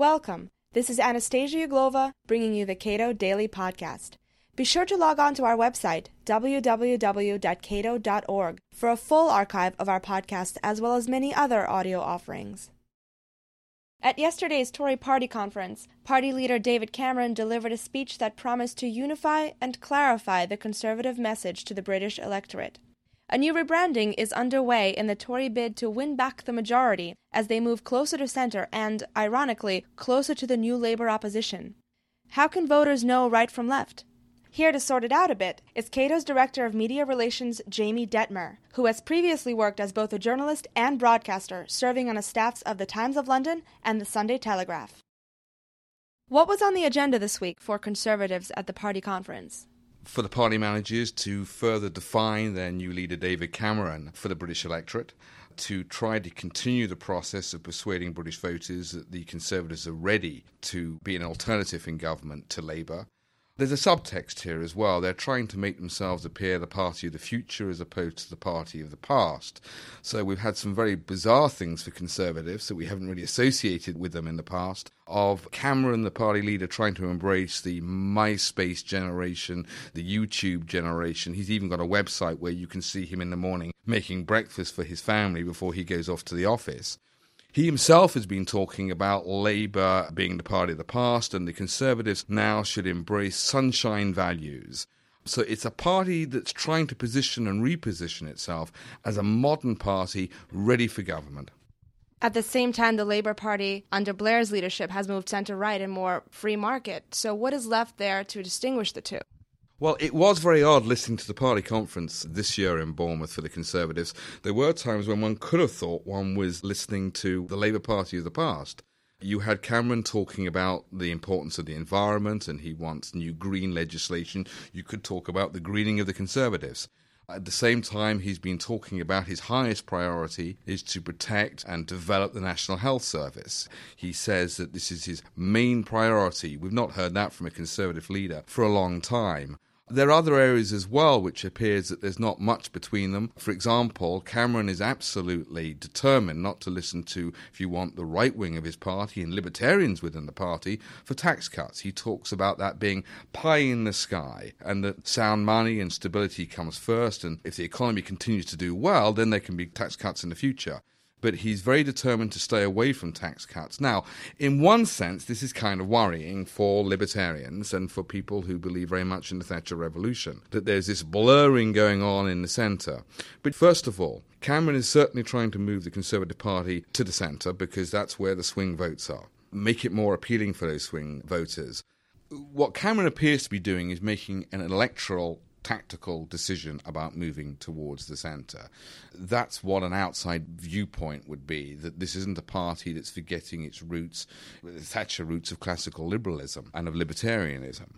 Welcome. This is Anastasia Uglova bringing you the Cato Daily Podcast. Be sure to log on to our website, www.cato.org, for a full archive of our podcast as well as many other audio offerings. At yesterday's Tory party conference, party leader David Cameron delivered a speech that promised to unify and clarify the Conservative message to the British electorate. A new rebranding is underway in the Tory bid to win back the majority as they move closer to centre and, ironically, closer to the new Labour opposition. How can voters know right from left? Here to sort it out a bit is Cato's Director of Media Relations, Jamie Dettmer, who has previously worked as both a journalist and broadcaster, serving on the staffs of the Times of London and the Sunday Telegraph. What was on the agenda this week for Conservatives at the party conference? For the party managers to further define their new leader, David Cameron, for the British electorate, to try to continue the process of persuading British voters that the Conservatives are ready to be an alternative in government to Labour, there's a subtext here as well. They're trying to make themselves appear the party of the future as opposed to the party of the past. So we've had some very bizarre things for Conservatives that we haven't really associated with them in the past. Of Cameron, the party leader, trying to embrace the MySpace generation, the YouTube generation. He's even got a website where you can see him in the morning making breakfast for his family before he goes off to the office. He himself has been talking about Labour being the party of the past and the Conservatives now should embrace sunshine values. So it's a party that's trying to position and reposition itself as a modern party ready for government. At the same time, the Labour Party, under Blair's leadership, has moved centre right and more free market. So, what is left there to distinguish the two? Well, it was very odd listening to the party conference this year in Bournemouth for the Conservatives. There were times when one could have thought one was listening to the Labour Party of the past. You had Cameron talking about the importance of the environment and he wants new green legislation. You could talk about the greening of the Conservatives. At the same time, he's been talking about his highest priority is to protect and develop the National Health Service. He says that this is his main priority. We've not heard that from a Conservative leader for a long time. There are other areas as well which appears that there's not much between them. For example, Cameron is absolutely determined not to listen to, if you want, the right wing of his party and libertarians within the party for tax cuts. He talks about that being pie in the sky and that sound money and stability comes first. And if the economy continues to do well, then there can be tax cuts in the future but he's very determined to stay away from tax cuts. Now, in one sense, this is kind of worrying for libertarians and for people who believe very much in the Thatcher Revolution, that there's this blurring going on in the centre. But first of all, Cameron is certainly trying to move the Conservative Party to the centre because that's where the swing votes are. Make it more appealing for those swing voters. What Cameron appears to be doing is making an electoral tactical decision about moving towards the centre. That's what an outside viewpoint would be that this isn't a party that's forgetting its roots, Thatcher roots of classical liberalism and of libertarianism.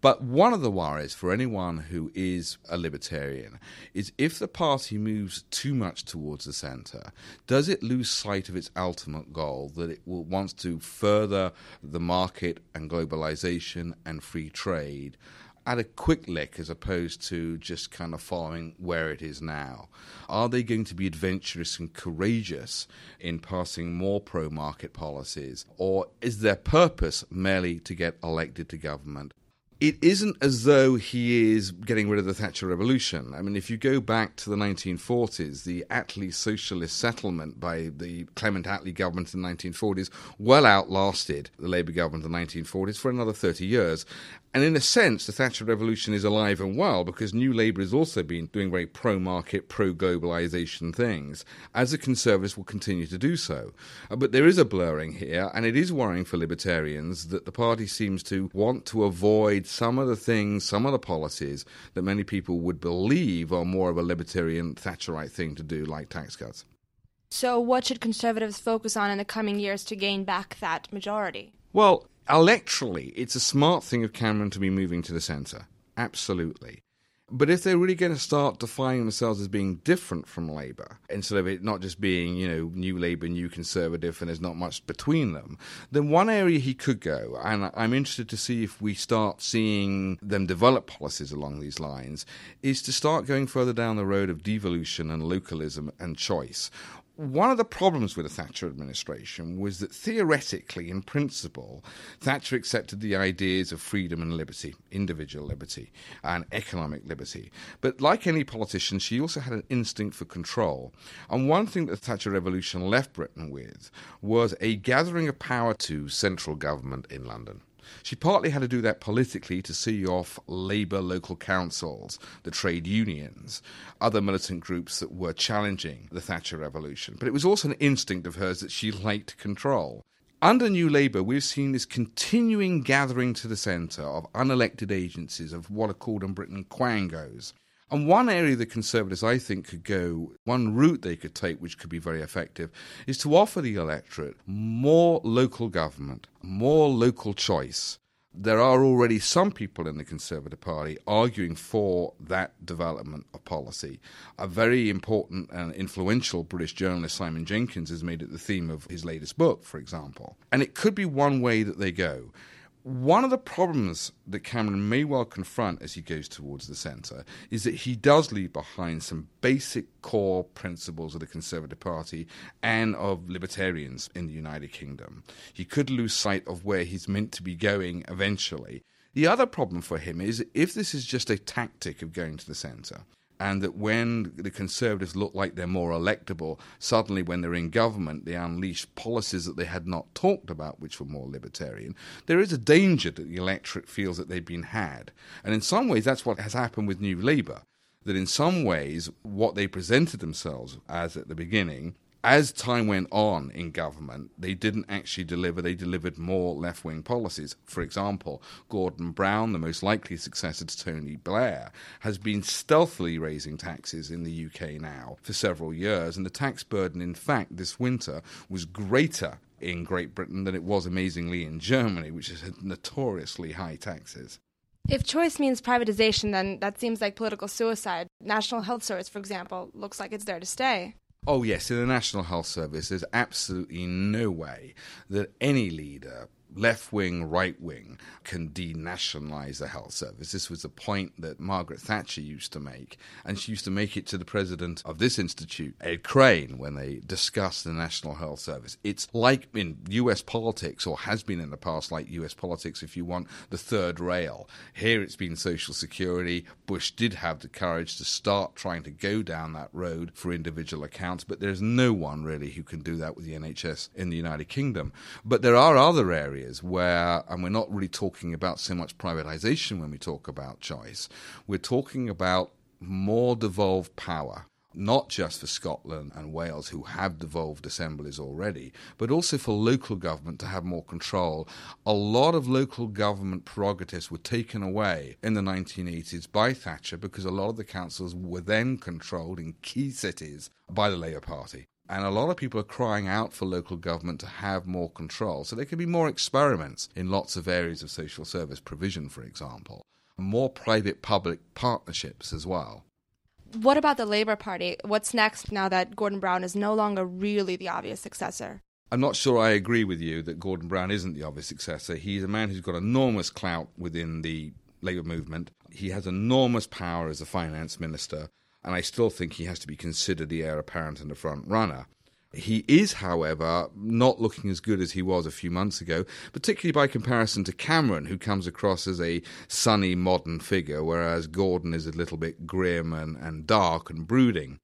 But one of the worries for anyone who is a libertarian is if the party moves too much towards the centre, does it lose sight of its ultimate goal that it will, wants to further the market and globalisation and free trade? At a quick lick as opposed to just kind of following where it is now? Are they going to be adventurous and courageous in passing more pro market policies? Or is their purpose merely to get elected to government? It isn't as though he is getting rid of the Thatcher Revolution. I mean, if you go back to the 1940s, the Attlee Socialist settlement by the Clement Attlee government in the 1940s well outlasted the Labour government in the 1940s for another 30 years. And in a sense, the Thatcher Revolution is alive and well because New Labour has also been doing very pro market, pro globalisation things, as the Conservatives will continue to do so. Uh, but there is a blurring here, and it is worrying for libertarians that the party seems to want to avoid some of the things, some of the policies that many people would believe are more of a libertarian Thatcherite thing to do, like tax cuts. So, what should Conservatives focus on in the coming years to gain back that majority? Well, electorally, it's a smart thing of Cameron to be moving to the centre. Absolutely. But if they're really going to start defining themselves as being different from Labour, instead of it not just being, you know, new Labour, new Conservative, and there's not much between them, then one area he could go, and I'm interested to see if we start seeing them develop policies along these lines, is to start going further down the road of devolution and localism and choice one of the problems with the Thatcher administration was that theoretically, in principle, Thatcher accepted the ideas of freedom and liberty, individual liberty, and economic liberty. But like any politician, she also had an instinct for control. And one thing that the Thatcher revolution left Britain with was a gathering of power to central government in London. She partly had to do that politically to see off Labour local councils, the trade unions, other militant groups that were challenging the Thatcher revolution. But it was also an instinct of hers that she liked control. Under New Labour, we've seen this continuing gathering to the centre of unelected agencies, of what are called in Britain quangos. And one area the Conservatives, I think, could go, one route they could take, which could be very effective, is to offer the electorate more local government, more local choice. There are already some people in the Conservative Party arguing for that development of policy. A very important and influential British journalist, Simon Jenkins, has made it the theme of his latest book, for example. And it could be one way that they go. One of the problems that Cameron may well confront as he goes towards the centre is that he does leave behind some basic core principles of the Conservative Party and of libertarians in the United Kingdom. He could lose sight of where he's meant to be going eventually. The other problem for him is if this is just a tactic of going to the centre, and that when the Conservatives look like they're more electable, suddenly when they're in government, they unleash policies that they had not talked about, which were more libertarian. There is a danger that the electorate feels that they've been had. And in some ways, that's what has happened with New Labour. That in some ways, what they presented themselves as at the beginning as time went on in government, they didn't actually deliver. They delivered more left wing policies. For example, Gordon Brown, the most likely successor to Tony Blair, has been stealthily raising taxes in the UK now for several years. And the tax burden, in fact, this winter was greater in Great Britain than it was amazingly in Germany, which has had notoriously high taxes. If choice means privatization, then that seems like political suicide. National Health Service, for example, looks like it's there to stay. Oh, yes, in the National Health Service, there's absolutely no way that any leader left wing, right wing can denationalize the health service. This was a point that Margaret Thatcher used to make, and she used to make it to the president of this institute, Ed Crane, when they discussed the National Health Service. It's like in US politics, or has been in the past, like US politics, if you want, the third rail. Here it's been Social Security. Bush did have the courage to start trying to go down that road for individual accounts, but there's no one really who can do that with the NHS in the United Kingdom. But there are other areas areas where, and we're not really talking about so much privatization when we talk about choice, we're talking about more devolved power not just for Scotland and Wales, who have devolved assemblies already, but also for local government to have more control. A lot of local government prerogatives were taken away in the 1980s by Thatcher because a lot of the councils were then controlled in key cities by the Labour Party. And a lot of people are crying out for local government to have more control. So there can be more experiments in lots of areas of social service provision, for example, more private public partnerships as well. What about the Labour Party? What's next now that Gordon Brown is no longer really the obvious successor? I'm not sure I agree with you that Gordon Brown isn't the obvious successor. He's a man who's got enormous clout within the Labour movement. He has enormous power as a finance minister and I still think he has to be considered the heir apparent and the front runner. He is, however, not looking as good as he was a few months ago, particularly by comparison to Cameron, who comes across as a sunny, modern figure, whereas Gordon is a little bit grim and, and dark and brooding.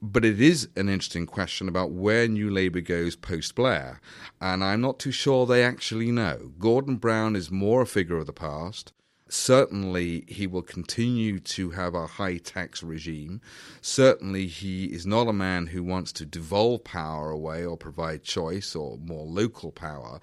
But it is an interesting question about where New Labour goes post Blair, and I'm not too sure they actually know. Gordon Brown is more a figure of the past certainly he will continue to have a high tax regime. Certainly he is not a man who wants to devolve power away or provide choice or more local power.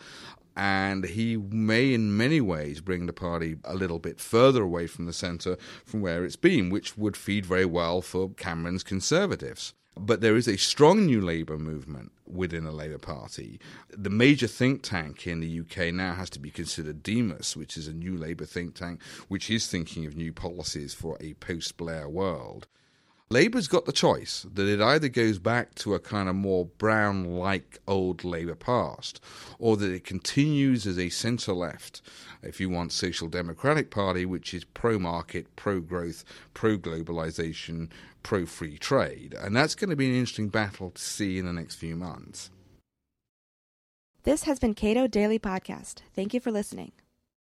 And he may, in many ways, bring the party a little bit further away from the centre from where it's been, which would feed very well for Cameron's Conservatives. But there is a strong new Labour movement within the Labour Party. The major think tank in the UK now has to be considered Demos, which is a new Labour think tank which is thinking of new policies for a post Blair world. Labour's got the choice that it either goes back to a kind of more brown like old Labour past, or that it continues as a centre left, if you want, social democratic party, which is pro market, pro growth, pro globalisation, pro free trade. And that's going to be an interesting battle to see in the next few months. This has been Cato Daily Podcast. Thank you for listening.